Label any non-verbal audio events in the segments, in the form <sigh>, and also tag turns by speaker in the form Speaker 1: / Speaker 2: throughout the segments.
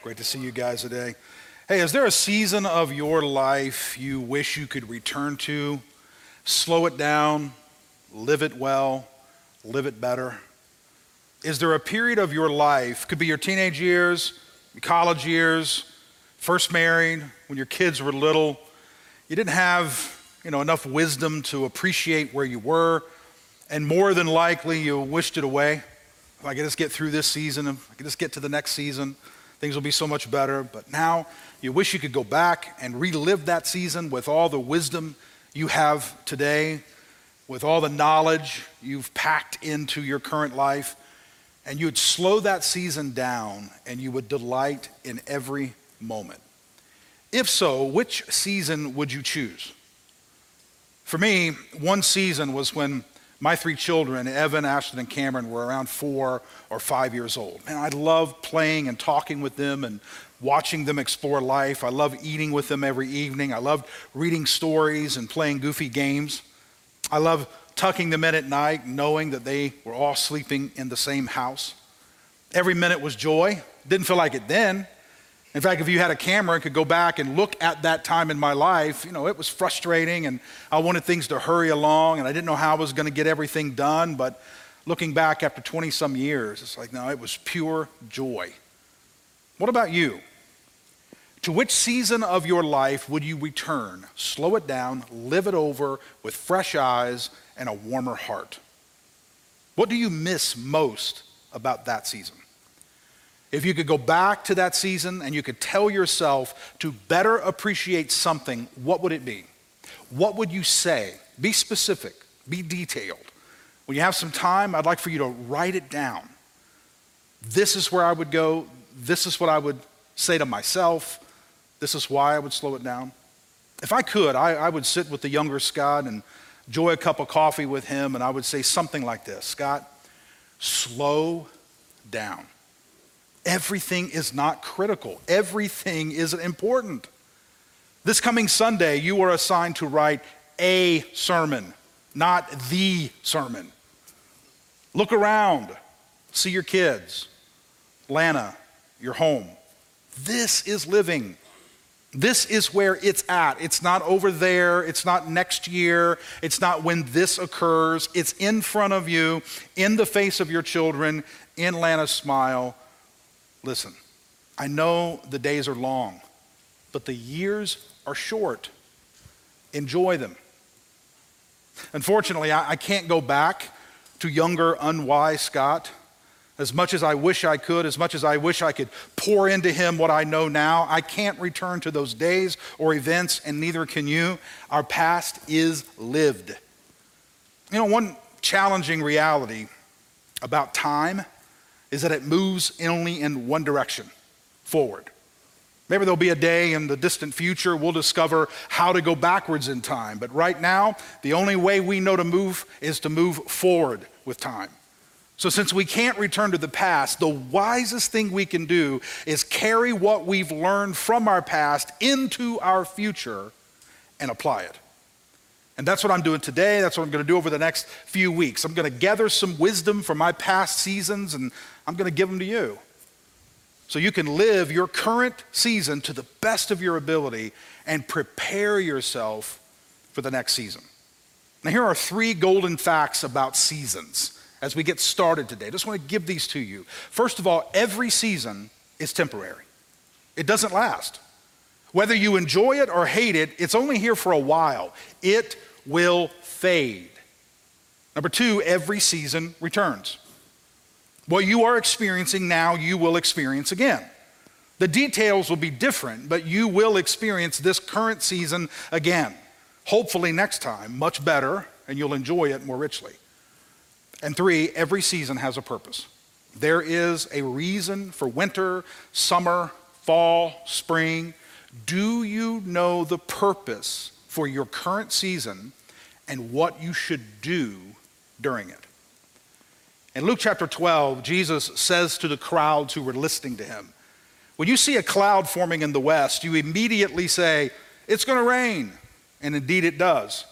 Speaker 1: Great to see you guys today. Hey, is there a season of your life you wish you could return to? Slow it down, live it well, live it better? Is there a period of your life, could be your teenage years, college years, first married, when your kids were little, you didn't have, you know, enough wisdom to appreciate where you were, and more than likely you wished it away? If I could just get through this season, if I could just get to the next season, things will be so much better. But now you wish you could go back and relive that season with all the wisdom you have today, with all the knowledge you've packed into your current life, and you would slow that season down and you would delight in every moment. If so, which season would you choose? For me, one season was when my three children, Evan, Ashton, and Cameron, were around four or five years old. Man, I love playing and talking with them and watching them explore life. I love eating with them every evening. I love reading stories and playing goofy games. I love tucking them in at night, knowing that they were all sleeping in the same house. Every minute was joy. Didn't feel like it then. In fact, if you had a camera and could go back and look at that time in my life, you know, it was frustrating and I wanted things to hurry along and I didn't know how I was going to get everything done. But looking back after 20 some years, it's like, no, it was pure joy. What about you? To which season of your life would you return? Slow it down, live it over with fresh eyes and a warmer heart. What do you miss most about that season? If you could go back to that season and you could tell yourself to better appreciate something, what would it be? What would you say? Be specific, be detailed. When you have some time, I'd like for you to write it down. This is where I would go. This is what I would say to myself. This is why I would slow it down. If I could, I, I would sit with the younger Scott and enjoy a cup of coffee with him, and I would say something like this Scott, slow down. Everything is not critical, everything is important. This coming Sunday, you are assigned to write a sermon, not the sermon. Look around, see your kids, Lana, your home. This is living. This is where it's at. It's not over there. It's not next year. It's not when this occurs. It's in front of you, in the face of your children, in Lana's smile, Listen, I know the days are long, but the years are short. Enjoy them. Unfortunately, I, I can't go back to younger, unwise Scott. As much as I wish I could, as much as I wish I could pour into him what I know now, I can't return to those days or events, and neither can you. Our past is lived. You know, one challenging reality about time is that it moves only in one direction forward. Maybe there'll be a day in the distant future we'll discover how to go backwards in time. But right now, the only way we know to move is to move forward with time. So, since we can't return to the past, the wisest thing we can do is carry what we've learned from our past into our future and apply it. And that's what I'm doing today. That's what I'm going to do over the next few weeks. I'm going to gather some wisdom from my past seasons and I'm going to give them to you. So you can live your current season to the best of your ability and prepare yourself for the next season. Now, here are three golden facts about seasons as we get started today. I just want to give these to you. First of all, every season is temporary, it doesn't last. Whether you enjoy it or hate it, it's only here for a while. It will fade. Number two, every season returns. What you are experiencing now, you will experience again. The details will be different, but you will experience this current season again. Hopefully, next time, much better, and you'll enjoy it more richly. And three, every season has a purpose. There is a reason for winter, summer, fall, spring. Do you know the purpose for your current season and what you should do during it. In Luke chapter 12, Jesus says to the crowds who were listening to him, When you see a cloud forming in the west, you immediately say, It's going to rain. And indeed it does.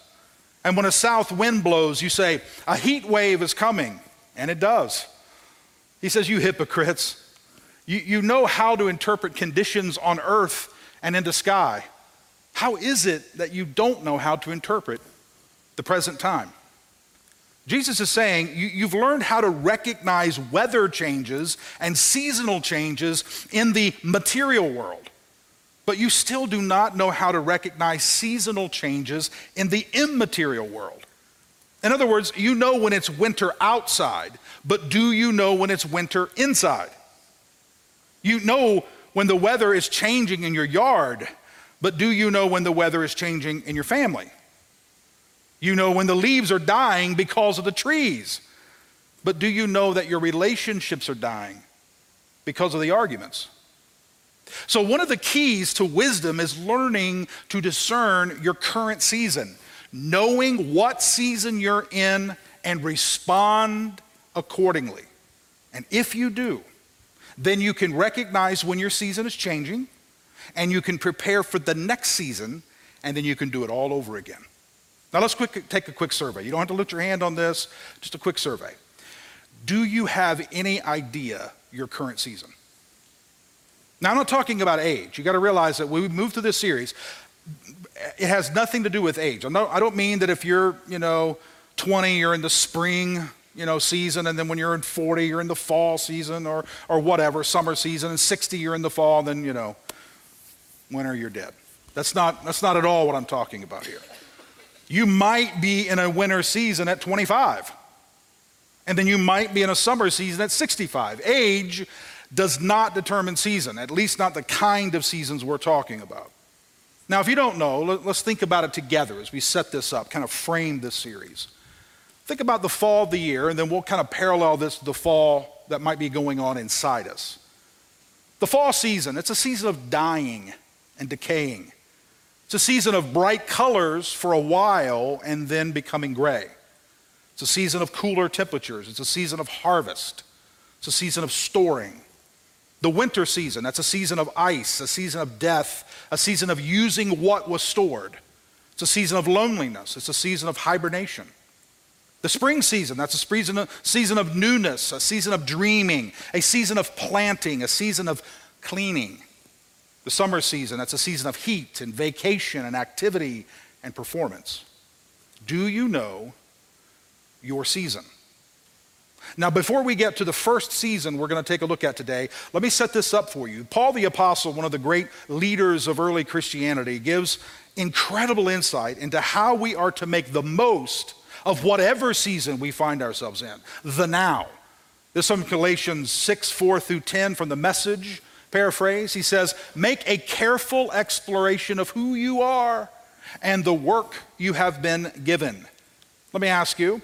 Speaker 1: And when a south wind blows, you say, A heat wave is coming. And it does. He says, You hypocrites. You, you know how to interpret conditions on earth and in the sky. How is it that you don't know how to interpret the present time? Jesus is saying you, have learned how to recognize weather changes and seasonal changes in the material world, but you still do not know how to recognize seasonal changes in the immaterial world. In other words, you know when it's winter outside, but do you know when it's winter inside? You know when the weather is changing in your yard, but do you know when the weather is changing in your family? You know when the leaves are dying because of the trees. But do you know that your relationships are dying because of the arguments? So, one of the keys to wisdom is learning to discern your current season, knowing what season you're in and respond accordingly. And if you do, then you can recognize when your season is changing and you can prepare for the next season and then you can do it all over again. Now, let's quick, take a quick survey. You don't have to lift your hand on this, just a quick survey. Do you have any idea your current season? Now, I'm not talking about age. You got to realize that when we move through this series, it has nothing to do with age. I don't mean that if you're, you know, 20, you're in the spring, you know, season, and then when you're in 40, you're in the fall season or, or whatever, summer season, and 60, you're in the fall, and then, you know, winter, you're dead. That's not, that's not at all what I'm talking about here. You might be in a winter season at 25, and then you might be in a summer season at 65. Age does not determine season, at least not the kind of seasons we're talking about. Now, if you don't know, let's think about it together as we set this up, kind of frame this series. Think about the fall of the year, and then we'll kind of parallel this to the fall that might be going on inside us. The fall season, it's a season of dying and decaying. It's a season of bright colors for a while and then becoming gray. It's a season of cooler temperatures. It's a season of harvest. It's a season of storing. The winter season, that's a season of ice, a season of death, a season of using what was stored. It's a season of loneliness. It's a season of hibernation. The spring season, that's a season of, newness, a season of dreaming, a season of planting, a season of cleaning. The summer season, that's a season of heat and vacation and activity and performance. Do you know your season? Now, before we get to the first season we're going to take a look at today, let me set this up for you. Paul the Apostle, one of the great leaders of early Christianity, gives incredible insight into how we are to make the most of whatever season we find ourselves in, the now. This is from Galatians 6 4 through 10 from the message. Paraphrase, he says, Make a careful exploration of who you are and the work you have been given. Let me ask you,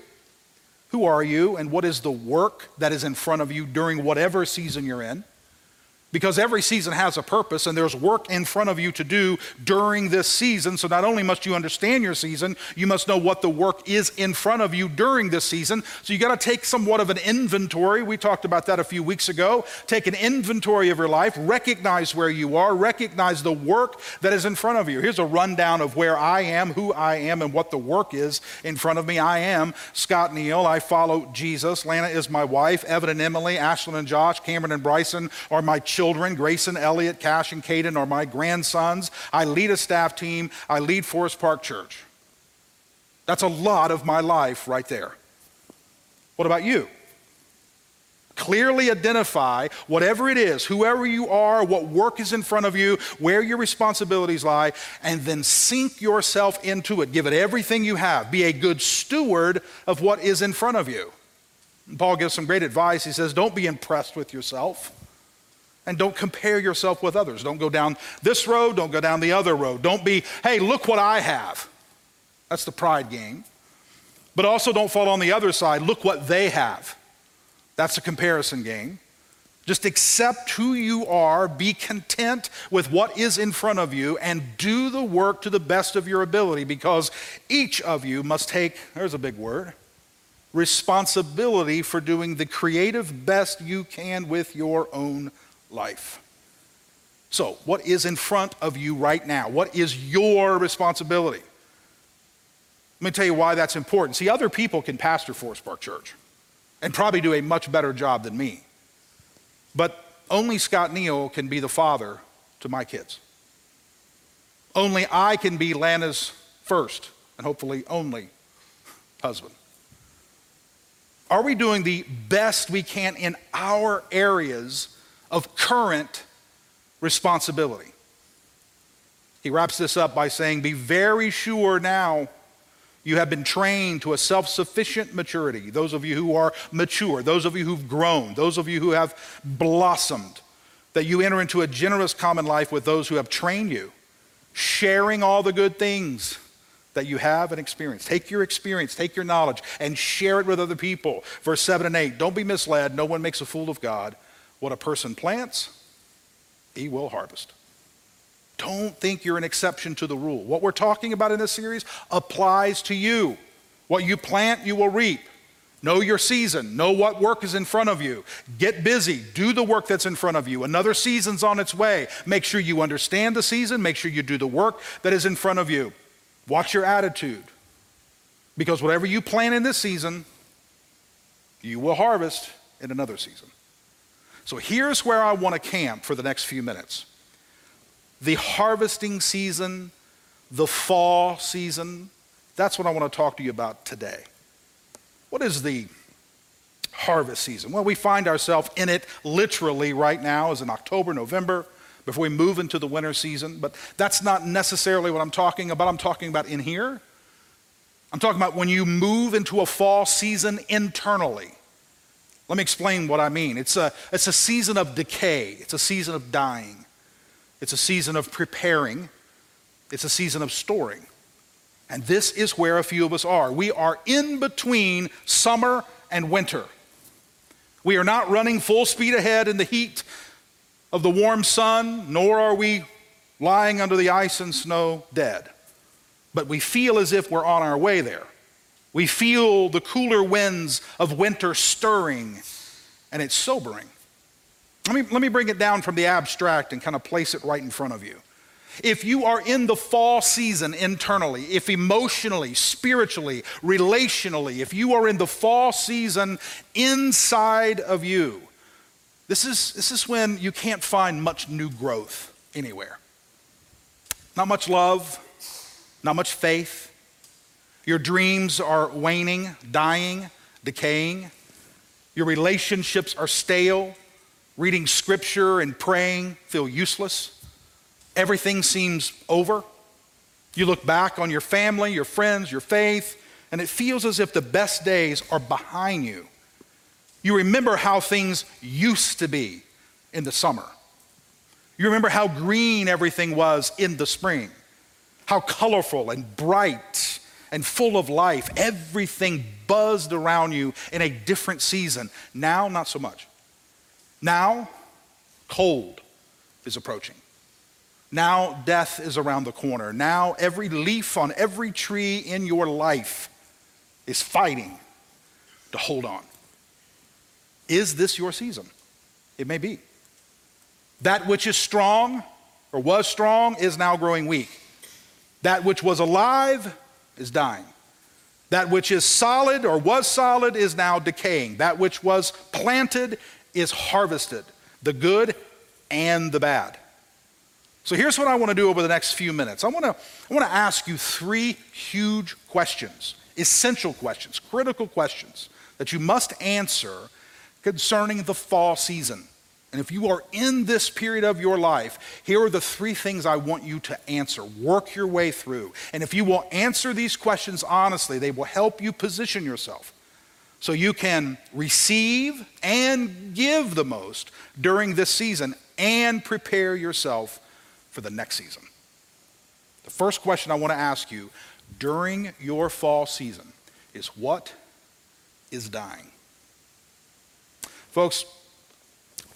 Speaker 1: who are you and what is the work that is in front of you during whatever season you're in? Because every season has a purpose and there's work in front of you to do during this season. So not only must you understand your season, you must know what the work is in front of you during this season. So you got to take somewhat of an inventory. We talked about that a few weeks ago. Take an inventory of your life, recognize where you are, recognize the work that is in front of you. Here's a rundown of where I am, who I am, and what the work is in front of me. I am Scott Neal. I follow Jesus. Lana is my wife. Evan and Emily, Ashlyn and Josh, Cameron and Bryson are my children children, Grayson, Elliot, Cash, and Caden, are my grandsons. I lead a staff team. I lead Forest Park Church. That's a lot of my life right there. What about you? Clearly identify whatever it is, whoever you are, what work is in front of you, where your responsibilities lie, and then sink yourself into it. Give it everything you have. Be a good steward of what is in front of you. Paul gives some great advice. He says, Don't be impressed with yourself. And don't compare yourself with others. Don't go down this road, don't go down the other road. Don't be, hey, look what I have. That's the pride game. But also don't fall on the other side, look what they have. That's a comparison game. Just accept who you are, be content with what is in front of you, and do the work to the best of your ability because each of you must take, there's a big word, responsibility for doing the creative best you can with your own life. So, what is in front of you right now? What is your responsibility? Let me tell you why that's important. See, other people can pastor Forest Park Church and probably do a much better job than me. But only Scott Neal can be the father to my kids. Only I can be Lana's first and hopefully only husband. Are we doing the best we can in our areas of current responsibility? He wraps this up by saying, Be very sure now you have been trained to a self sufficient maturity. Those of you who are mature, those of you who've grown, those of you who have blossomed, that you enter into a generous common life with those who have trained you, sharing all the good things that you have and experience. Take your experience, take your knowledge, and share it with other people. Verse 7 and 8 Don't be misled. No one makes a fool of God. What a person plants, he will harvest. Don't think you're an exception to the rule. What we're talking about in this series applies to you. What you plant, you will reap. Know your season. Know what work is in front of you. Get busy. Do the work that's in front of you. Another season's on its way. Make sure you understand the season. Make sure you do the work that is in front of you. Watch your attitude. Because whatever you plant in this season, you will harvest in another season. So here's where I want to camp for the next few minutes the harvesting season, the fall season. That's what I want to talk to you about today. What is the harvest season? Well, we find ourselves in it literally right now, as in October, November, before we move into the winter season. But that's not necessarily what I'm talking about. I'm talking about in here. I'm talking about when you move into a fall season internally. Let me explain what I mean. It's a, it's a season of decay, it's a season of dying. It's a season of preparing, it's a season of storing. And this is where a few of us are. We are in between summer and winter. We are not running full speed ahead in the heat of the warm sun, nor are we lying under the ice and snow dead. But we feel as if we're on our way there. We feel the cooler winds of winter stirring, and it's sobering. Let me, let me bring it down from the abstract and kind of place it right in front of you. If you are in the fall season internally, if emotionally, spiritually, relationally, if you are in the fall season inside of you, this is, this is when you can't find much new growth anywhere. Not much love, not much faith. Your dreams are waning, dying, decaying. Your relationships are stale reading scripture and praying feel useless. Everything seems over. You look back on your family, your friends, your faith, and it feels as if the best days are behind you. You remember how things used to be in the summer. You remember how green everything was in the spring, how colorful and bright and full of life. Everything buzzed around you in a different season. Now, not so much. Now, cold is approaching. Now, death is around the corner. Now, every leaf on every tree in your life is fighting to hold on. Is this your season? It may be. That which is strong or was strong is now growing weak. That which was alive is dying. That which is solid or was solid is now decaying. That which was planted is harvested the good and the bad. So here's what I want to do over the next few minutes. I want to, I want to ask you three huge questions, essential questions, critical questions that you must answer concerning the fall season. And if you are in this period of your life, here are the three things I want you to answer. Work your way through. And if you will answer these questions honestly, they will help you position yourself so you can receive and give the most during this season and prepare yourself for the next season. The first question I want to ask you during your fall season is what is dying? Folks,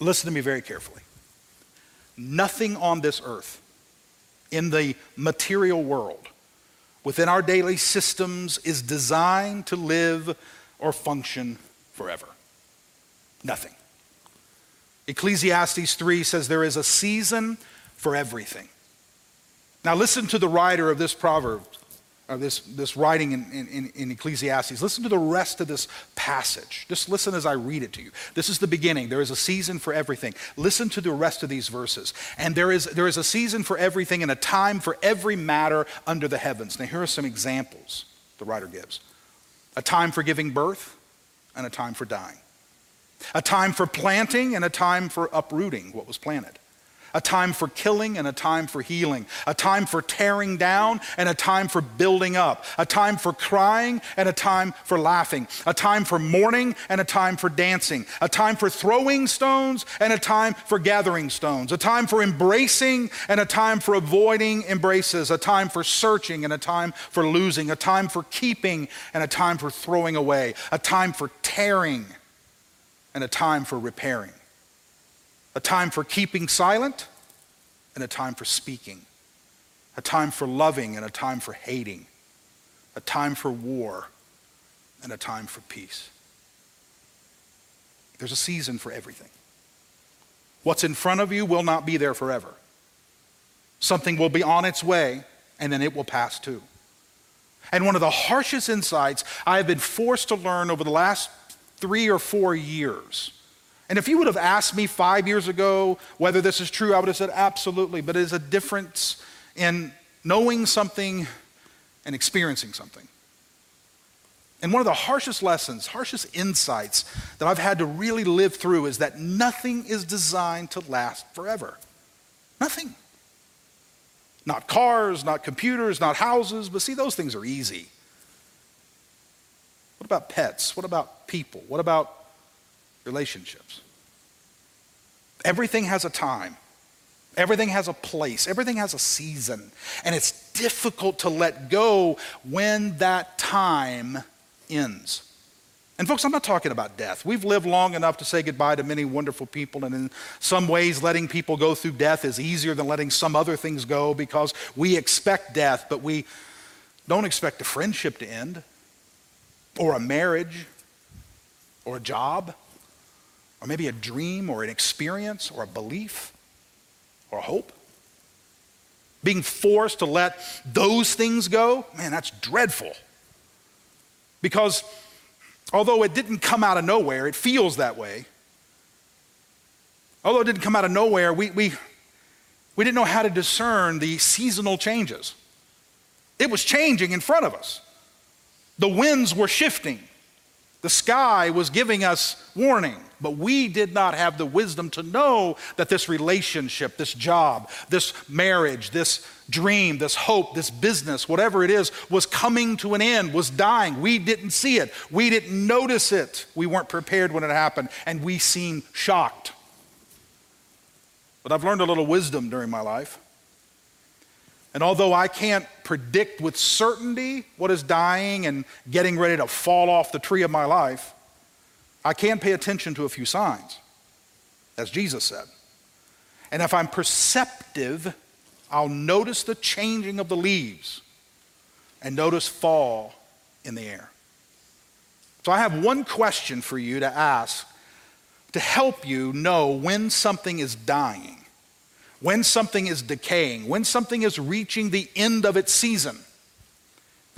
Speaker 1: listen to me very carefully. Nothing on this earth, in the material world, within our daily systems, is designed to live or function forever. Nothing. Ecclesiastes 3 says there is a season for everything. Now, listen to the writer of this proverb or this, this writing in, in, in Ecclesiastes. Listen to the rest of this passage. Just listen as I read it to you. This is the beginning. There is a season for everything. Listen to the rest of these verses. And there is, there is a season for everything and a time for every matter under the heavens. Now, here are some examples the writer gives a time for giving birth and a time for dying, a time for planting and a time for uprooting what was planted a time for killing and a time for healing, a time for tearing down and a time for building up, a time for crying and a time for laughing, a time for mourning and a time for dancing, a time for throwing stones and a time for gathering stones, a time for embracing and a time for avoiding embraces, a time for searching and a time for losing, a time for keeping and a time for throwing away, a time for tearing and a time for repairing a time for keeping silent and a time for speaking, a time for loving and a time for hating, a time for war and a time for peace. There's a season for everything. What's in front of you will not be there forever. Something will be on its way and then it will pass too. And one of the harshest insights I have been forced to learn over the last three or four years and if you would have asked me five years ago whether this is true, I would have said absolutely. But it is a difference in knowing something and experiencing something. And one of the harshest lessons, harshest insights that I've had to really live through is that nothing is designed to last forever. Nothing. Not cars, not computers, not houses, but see, those things are easy. What about pets? What about people? What about relationships. Everything has a time. Everything has a place. Everything has a season. And it's difficult to let go when that time ends. And, folks, I'm not talking about death. We've lived long enough to say goodbye to many wonderful people, and in some ways, letting people go through death is easier than letting some other things go because we expect death, but we don't expect a friendship to end, or a marriage, or a job or maybe a dream or an experience or a belief or a hope. Being forced to let those things go, man, that's dreadful. Because although it didn't come out of nowhere, it feels that way. Although it didn't come out of nowhere, we, we, we didn't know how to discern the seasonal changes. It was changing in front of us. The winds were shifting. The sky was giving us warning, but we did not have the wisdom to know that this relationship, this job, this marriage, this dream, this hope, this business, whatever it is, was coming to an end, was dying. We didn't see it. We didn't notice it. We weren't prepared when it happened, and we seemed shocked. But I've learned a little wisdom during my life. And although I can't predict with certainty what is dying and getting ready to fall off the tree of my life, I can pay attention to a few signs, as Jesus said. And if I'm perceptive, I'll notice the changing of the leaves and notice fall in the air. So I have one question for you to ask to help you know when something is dying when something is decaying, when something is reaching the end of its season.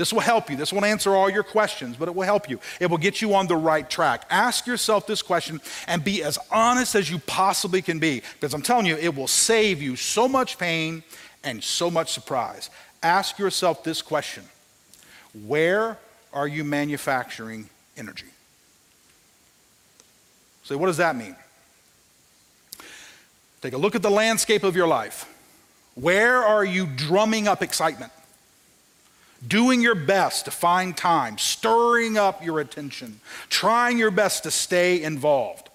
Speaker 1: This will help you. This won't answer all your questions, but it will help you. It will get you on the right track. Ask yourself this question and be as honest as you possibly can be, because I'm telling you, it will save you so much pain and so much surprise. Ask yourself this question Where are you manufacturing energy? So, what does that mean? Take a look at the landscape of your life. Where are you drumming up excitement? Doing your best to find time, stirring up your attention, trying your best to stay involved.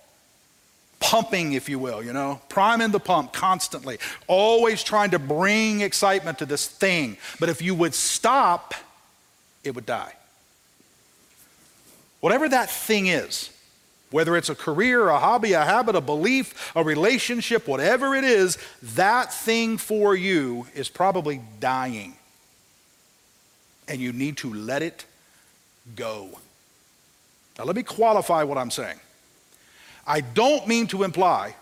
Speaker 1: Pumping, if you will, you know, priming the pump constantly, always trying to bring excitement to this thing. But if you would stop, it would die. Whatever that thing is, whether it's a career, a hobby, a habit, a belief, a relationship, whatever it is, that thing for you is probably dying. And you need to let it go. Now, let me qualify what I'm saying. I don't mean to imply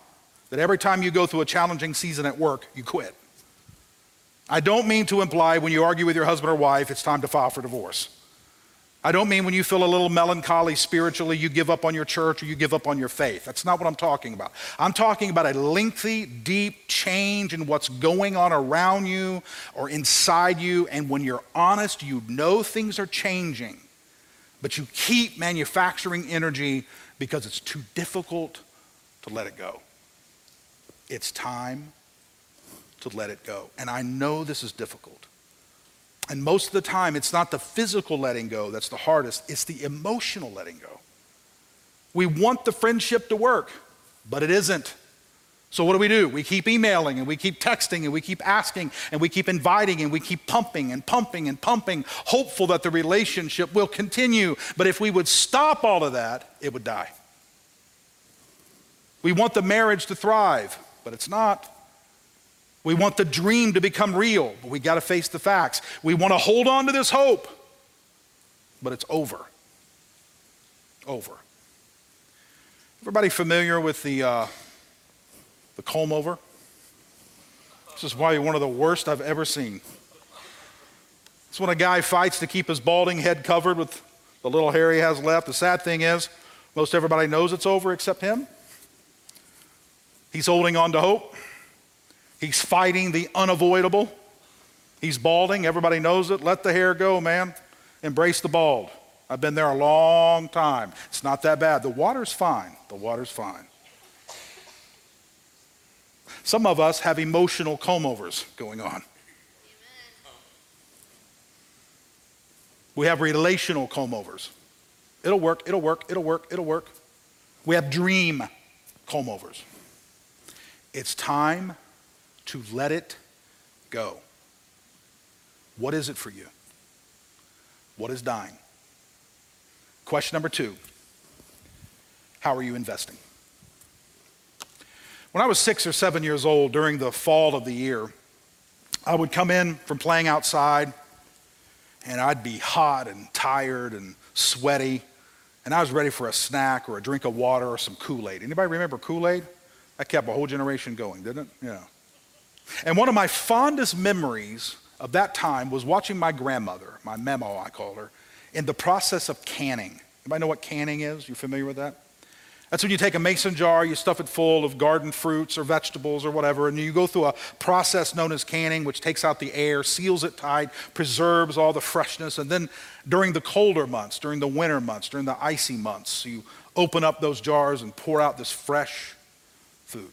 Speaker 1: that every time you go through a challenging season at work, you quit. I don't mean to imply when you argue with your husband or wife, it's time to file for divorce. I don't mean when you feel a little melancholy spiritually, you give up on your church or you give up on your faith. That's not what I'm talking about. I'm talking about a lengthy, deep change in what's going on around you or inside you. And when you're honest, you know things are changing, but you keep manufacturing energy because it's too difficult to let it go. It's time to let it go. And I know this is difficult. And most of the time, it's not the physical letting go that's the hardest, it's the emotional letting go. We want the friendship to work, but it isn't. So, what do we do? We keep emailing and we keep texting and we keep asking and we keep inviting and we keep pumping and pumping and pumping, hopeful that the relationship will continue. But if we would stop all of that, it would die. We want the marriage to thrive, but it's not. We want the dream to become real, but we got to face the facts. We want to hold on to this hope, but it's over. Over. Everybody familiar with the, uh, the comb over? This is probably one of the worst I've ever seen. It's when a guy fights to keep his balding head covered with the little hair he has left. The sad thing is, most everybody knows it's over except him. He's holding on to hope. He's fighting the unavoidable. He's balding. Everybody knows it. Let the hair go, man. Embrace the bald. I've been there a long time. It's not that bad. The water's fine. The water's fine. Some of us have emotional comb overs going on. We have relational comb overs. It'll work, it'll work, it'll work, it'll work. We have dream comb overs. It's time to let it go. What is it for you? What is dying? Question number two How are you investing? When I was six or seven years old during the fall of the year, I would come in from playing outside and I'd be hot and tired and sweaty and I was ready for a snack or a drink of water or some Kool-Aid. Anybody remember Kool-Aid? That kept a whole generation going, didn't it? Yeah. And one of my fondest memories of that time was watching my grandmother, my memo, I call her, in the process of canning. Anybody know what canning is? You familiar with that? That's when you take a mason jar, you stuff it full of garden fruits or vegetables or whatever, and you go through a process known as canning, which takes out the air, seals it tight, preserves all the freshness. And then during the colder months, during the winter months, during the icy months, you open up those jars and pour out this fresh food.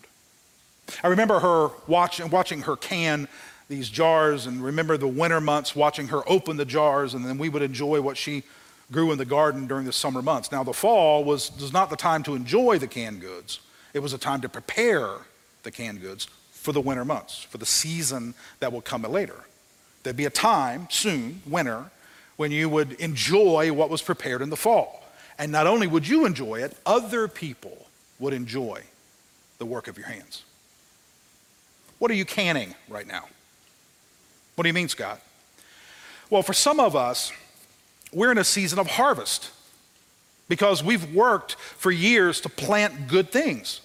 Speaker 1: I remember her watching, watching her can these jars and remember the winter months watching her open the jars and then we would enjoy what she grew in the garden during the summer months. Now the fall was, was not the time to enjoy the canned goods. It was a time to prepare the canned goods for the winter months, for the season that will come later. There'd be a time soon, winter, when you would enjoy what was prepared in the fall. And not only would you enjoy it, other people would enjoy the work of your hands. What are you canning right now? What do you mean, Scott? Well, for some of us, we're in a season of harvest because we've worked for years to plant good things.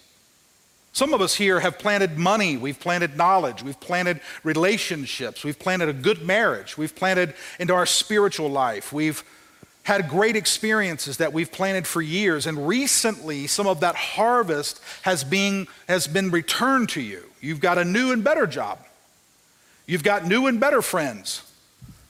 Speaker 1: Some of us here have planted money, we've planted knowledge, we've planted relationships, we've planted a good marriage, we've planted into our spiritual life, we've had great experiences that we've planted for years, and recently some of that harvest has been, has been returned to you. You've got a new and better job, you've got new and better friends,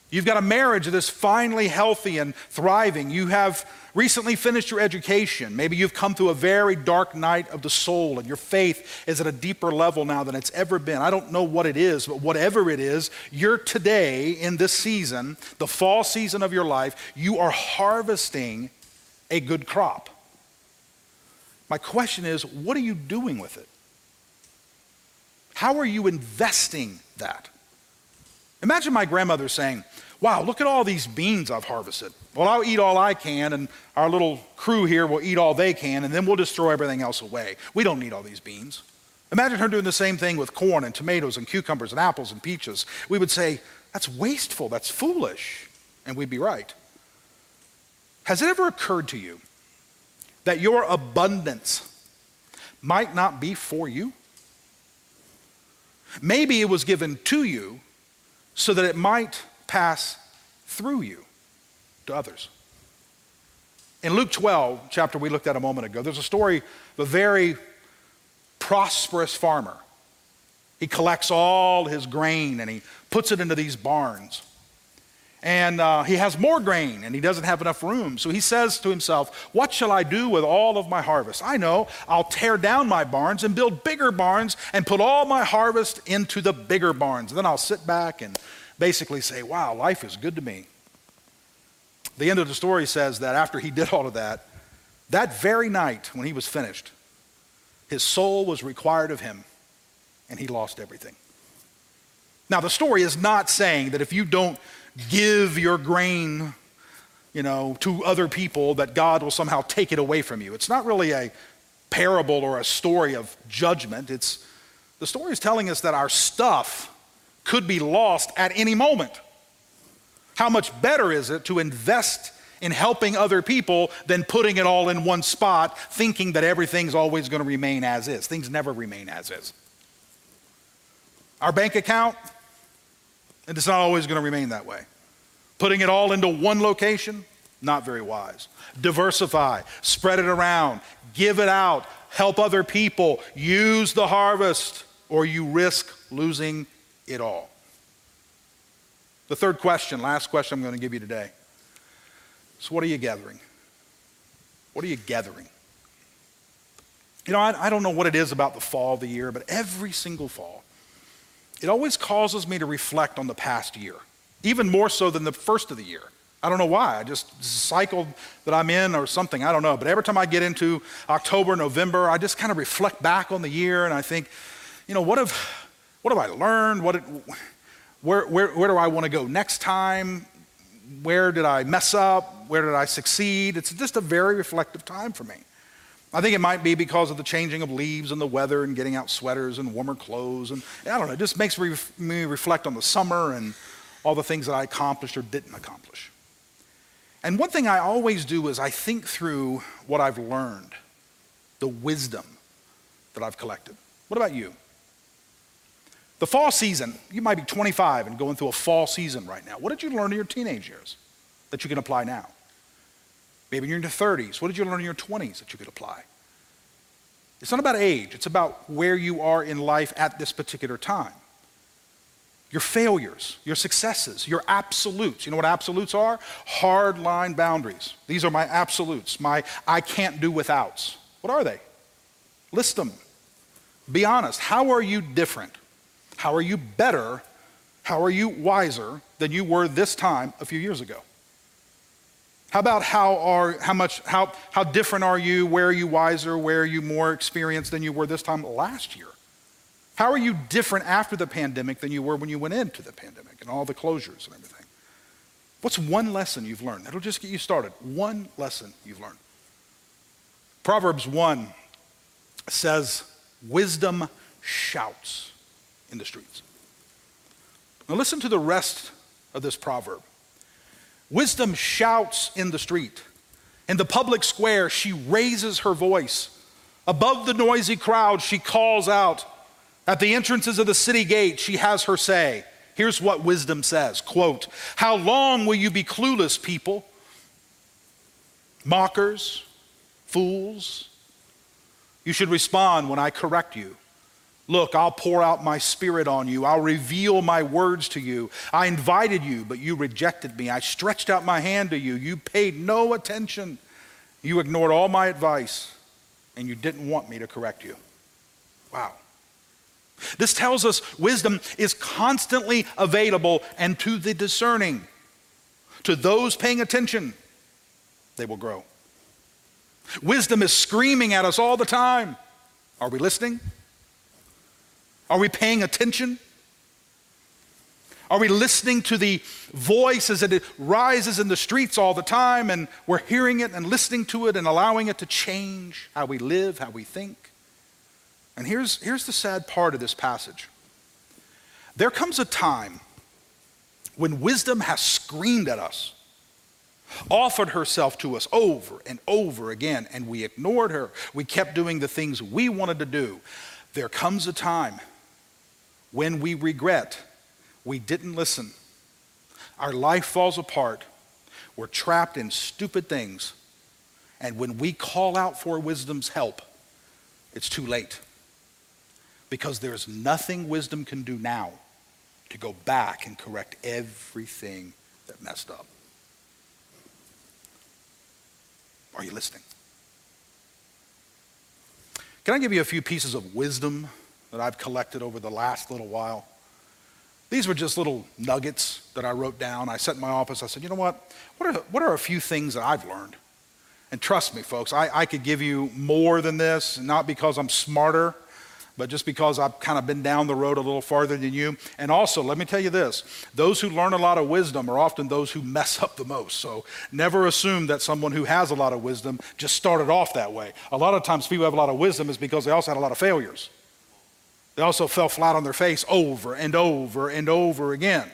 Speaker 1: you've got a marriage that's finally healthy and thriving, you have recently finished your education. Maybe you've come through a very dark night of the soul and your faith is at a deeper level now than it's ever been. I don't know what it is, but whatever it is, you're today in this season, the fall season of your life, you are harvesting a good crop. My question is, what are you doing with it? How are you investing that? Imagine my grandmother saying, Wow, look at all these beans I've harvested. Well, I'll eat all I can, and our little crew here will eat all they can, and then we'll destroy everything else away. We don't need all these beans. Imagine her doing the same thing with corn and tomatoes and cucumbers and apples and peaches. We would say, That's wasteful, that's foolish. And we'd be right. Has it ever occurred to you that your abundance might not be for you? Maybe it was given to you so that it might pass through you to others. In Luke 12, chapter we looked at a moment ago, there's a story of a very prosperous farmer. He collects all his grain and he puts it into these barns. And uh, he has more grain and he doesn't have enough room. So he says to himself, What shall I do with all of my harvest? I know I'll tear down my barns and build bigger barns and put all my harvest into the bigger barns. Then I'll sit back and basically say, Wow, life is good to me. The end of the story says that after he did all of that, that very night when he was finished, his soul was required of him and he lost everything. Now, the story is not saying that if you don't give your grain, you know, to other people, that God will somehow take it away from you. It's not really a parable or a story of judgment. It's the story is telling us that our stuff could be lost at any moment. How much better is it to invest in helping other people than putting it all in one spot, thinking that everything's always going to remain as is? Things never remain as is. Our bank account, and it's not always going to remain that way. Putting it all into one location, not very wise. Diversify, spread it around, give it out, help other people, use the harvest, or you risk losing it all. The third question, last question I'm going to give you today. So, what are you gathering? What are you gathering? You know, I, I, don't know what it is about the fall of the year, but every single fall, it always causes me to reflect on the past year, even more so than the first of the year. I don't know why. I just cycle that I'm in or something. I don't know. But every time I get into October, November, I just kind of reflect back on the year and I think, you know, what have, what have I learned? What, where, where, where do I want to go next time? Where did I mess up? Where did I succeed? It's just a very reflective time for me. I think it might be because of the changing of leaves and the weather and getting out sweaters and warmer clothes. And I don't know, it just makes me, me reflect on the summer and all the things that I accomplished or didn't accomplish. And one thing I always do is I think through what I've learned, the wisdom that I've collected. What about you? The fall season, you might be 25 and going through a fall season right now. What did you learn in your teenage years that you can apply now? Maybe you're in your 30s. What did you learn in your 20s that you could apply? It's not about age, it's about where you are in life at this particular time. Your failures, your successes, your absolutes. You know what absolutes are? Hard line boundaries. These are my absolutes, my I can't do withouts. What are they? List them. Be honest. How are you different? How are you better? How are you wiser than you were this time a few years ago? How about how are how much how how different are you? Where are you wiser? Where are you more experienced than you were this time last year? How are you different after the pandemic than you were when you went into the pandemic and all the closures and everything? What's one lesson you've learned? That'll just get you started. One lesson you've learned. Proverbs 1 says, Wisdom shouts in the streets. Now listen to the rest of this proverb. Wisdom shouts in the street. In the public square, she raises her voice. Above the noisy crowd, she calls out. At the entrances of the city gate, she has her say. Here's what wisdom says quote, How long will you be clueless, people? Mockers, fools. You should respond when I correct you. Look, I'll pour out my spirit on you. I'll reveal my words to you. I invited you, but you rejected me. I stretched out my hand to you. You paid no attention. You ignored all my advice, and you didn't want me to correct you. Wow. This tells us wisdom is constantly available and to the discerning. To those paying attention, they will grow. Wisdom is screaming at us all the time. Are we listening? Are we paying attention? Are we listening to the voice as it rises in the streets all the time and we're hearing it and listening to it and allowing it to change how we live, how we think? And here's, here's the sad part of this passage there comes a time when wisdom has screamed at us, offered herself to us over and over again, and we ignored her. We kept doing the things we wanted to do. There comes a time when we regret We didn't listen. Our life falls apart. We're trapped in stupid things. And when we call out for wisdom's help, it's too late. Because there's nothing wisdom can do now to go back and correct everything that messed up. Are you listening? Can I give you a few pieces of wisdom that I've collected over the last little while? These were just little nuggets that I wrote down. I sat in my office. I said, you know what? What are, what are a few things that I've learned? And trust me, folks, I, I could give you more than this, not because I'm smarter, but just because I've kind of been down the road a little farther than you. And also, let me tell you this those who learn a lot of wisdom are often those who mess up the most. So never assume that someone who has a lot of wisdom just started off that way. A lot of times, people have a lot of wisdom is because they also had a lot of failures. They also fell flat on their face over and over and over again.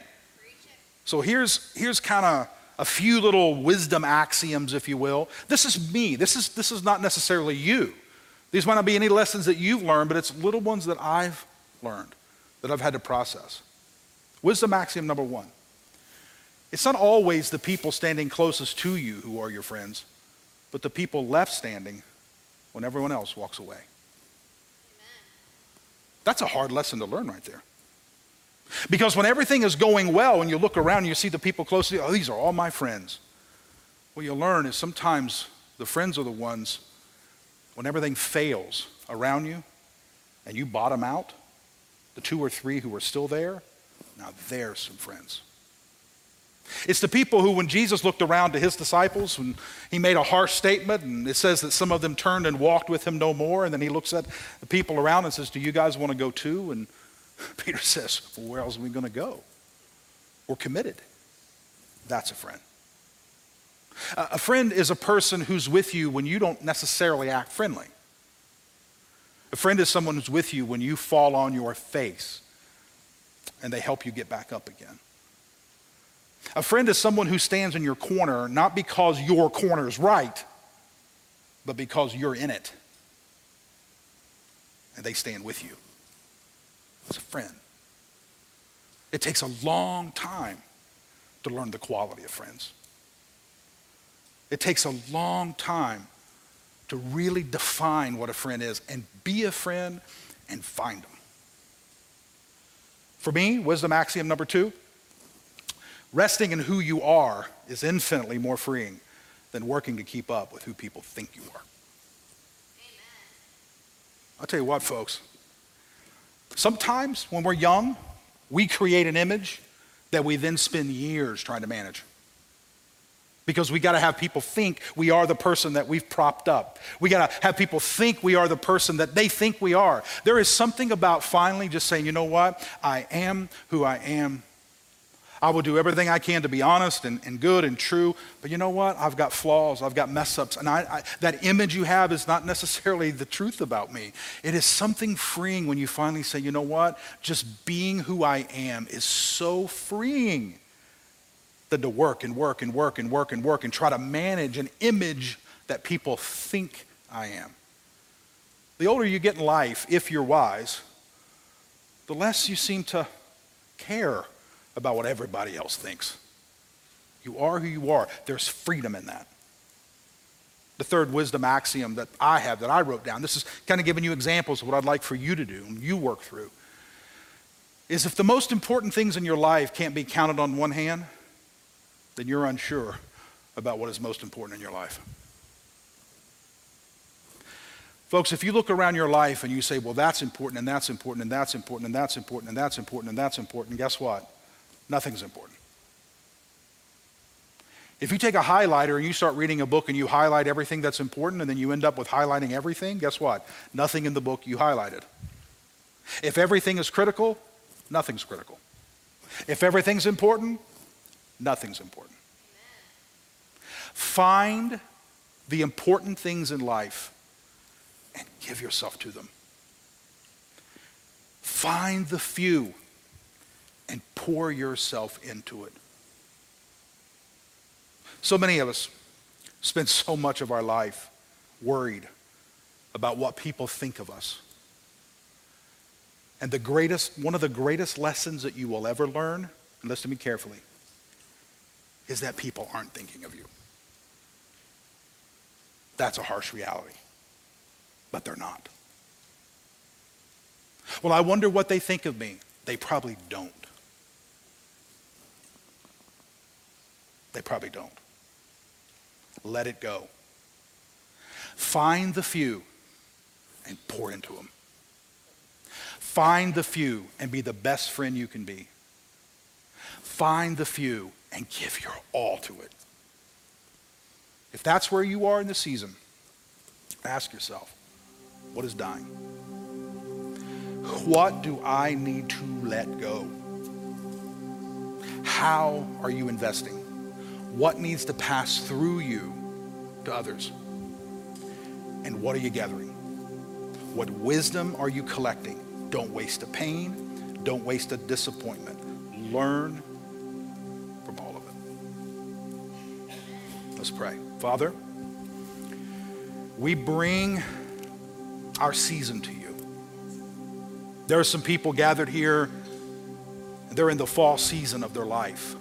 Speaker 1: So here's, here's kind of a few little wisdom axioms, if you will. This is me. This is, this is not necessarily you. These might not be any lessons that you've learned, but it's little ones that I've learned, that I've had to process. Wisdom axiom number one it's not always the people standing closest to you who are your friends, but the people left standing when everyone else walks away. That's a hard lesson to learn right there. Because when everything is going well and you look around and you see the people close to you, oh, these are all my friends. What you learn is sometimes the friends are the ones when everything fails around you and you bottom out, the two or three who are still there, now there's some friends. It's the people who, when Jesus looked around to his disciples, when he made a harsh statement, and it says that some of them turned and walked with him no more, and then he looks at the people around and says, Do you guys want to go too? And <laughs> Peter says, well, Where else are we going to go? We're committed. That's a friend. A friend is a person who's with you when you don't necessarily act friendly. A friend is someone who's with you when you fall on your face and they help you get back up again. A friend is someone who stands in your corner not because your corner is right, but because you're in it. And they stand with you. It's a friend. It takes a long time to learn the quality of friends. It takes a long time to really define what a friend is and be a friend and find them. For me, wisdom axiom number two resting in who you are is infinitely more freeing than working to keep up with who people think you are. Amen. I'll tell you what, folks. Sometimes when we're young, we create an image that we then spend years trying to manage because we got to have people think we are the person that we've propped up. We got to have people think we are the person that they think we are. There is something about finally just saying, you know what? I am who I am. I will do everything I can to be honest and, and good and true. But you know what? I've got flaws. I've got mess ups. And I, I, that image you have is not necessarily the truth about me. It is something freeing when you finally say, you know what? Just being who I am is so freeing than to work and work and work and work and work and try to manage an image that people think I am. The older you get in life, if you're wise, the less you seem to care about what everybody else thinks. You are who you are. There's freedom in that. The third wisdom axiom that I have, that I wrote down, this is kind of giving you examples of what I'd like for you to do and you work through, is if the most important things in your life can't be counted on one hand, then you're unsure about what is most important in your life. Folks, if you look around your life and you say, well, that's important, and that's important, and that's important, and that's important, and that's important, and that's important, guess what? Nothing's important. If you take a highlighter and you start reading a book and you highlight everything that's important and then you end up with highlighting everything, guess what? Nothing in the book you highlighted. If everything is critical, nothing's critical. If everything's important, nothing's important. Find the important things in life and give yourself to them. Find the few and pour yourself into it. So many of us spend <laughs> so much of our life worried about what people think of us. And the greatest, one of the greatest lessons that you will ever learn, and listen to me carefully, is that people aren't thinking of you. That's a harsh reality. But they're not. Well, I wonder what they think of me. They probably don't. They probably don't. Let it go. Find the few and pour into them. Find the few and be the best friend you can be. Find the few and give your all to it. If that's where you are in the season, ask yourself, what is dying? What do I need to let go? How are you investing? What needs to pass through you to others? And what are you gathering? What wisdom are you collecting? Don't waste a pain. Don't waste a disappointment. Learn from all of it. Let's pray. Father, we bring our season to you. There are some people gathered here, they're in the fall season of their life.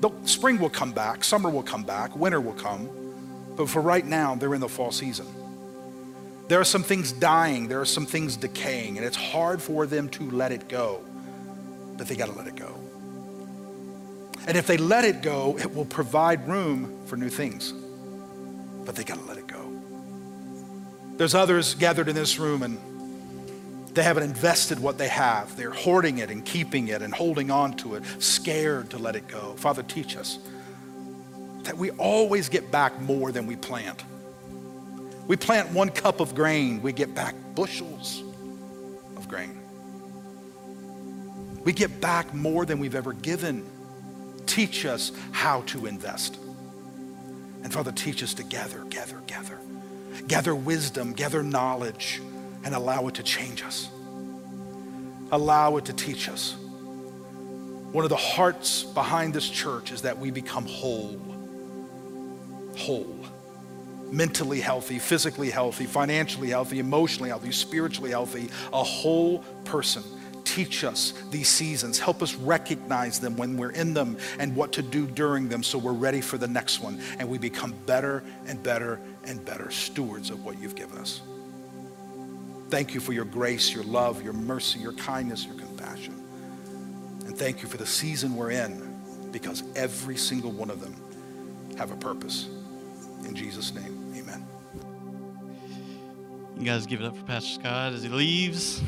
Speaker 1: The spring will come back, summer will come back, winter will come, but for right now, they're in the fall season. There are some things dying, there are some things decaying, and it's hard for them to let it go, but they got to let it go. And if they let it go, it will provide room for new things, but they got to let it go. There's others gathered in this room and they haven't invested what they have. They're hoarding it and keeping it and holding on to it, scared to let it go. Father, teach us that we always get back more than we plant. We plant one cup of grain, we get back bushels of grain. We get back more than we've ever given. Teach us how to invest. And Father, teach us to gather, gather, gather. Gather wisdom, gather knowledge, and allow it to change us. Allow it to teach us. One of the hearts behind this church is that we become whole. Whole mentally healthy, physically healthy, financially healthy, emotionally healthy, spiritually healthy, a whole person. Teach us these seasons. Help us recognize them when we're in them and what to do during them so we're ready for the next one and we become better and better and better stewards of what you've given us. Thank you for your grace, your love, your mercy, your kindness, your compassion. And thank you for the season we're in because every single one of them have a purpose. In Jesus' name. Amen.
Speaker 2: You guys give it up for Pastor Scott as he leaves.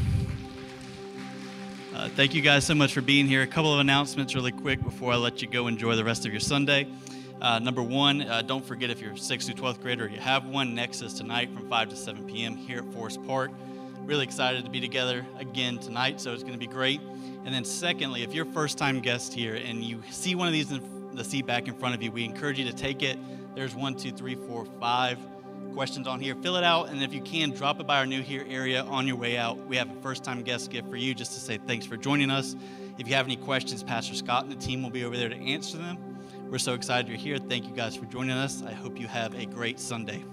Speaker 2: Uh, thank you guys so much for being here. A couple of announcements really quick before I let you go enjoy the rest of your Sunday. Uh, number one, uh, don't forget if you're 6th through 12th grader, you have one. Nexus tonight from 5 to 7 p.m. here at Forest Park. Really excited to be together again tonight, so it's going to be great. And then, secondly, if you're a first time guest here and you see one of these in the seat back in front of you, we encourage you to take it. There's one, two, three, four, five questions on here. Fill it out, and if you can, drop it by our new here area on your way out. We have a first time guest gift for you just to say thanks for joining us. If you have any questions, Pastor Scott and the team will be over there to answer them. We're so excited you're here. Thank you guys for joining us. I hope you have a great Sunday.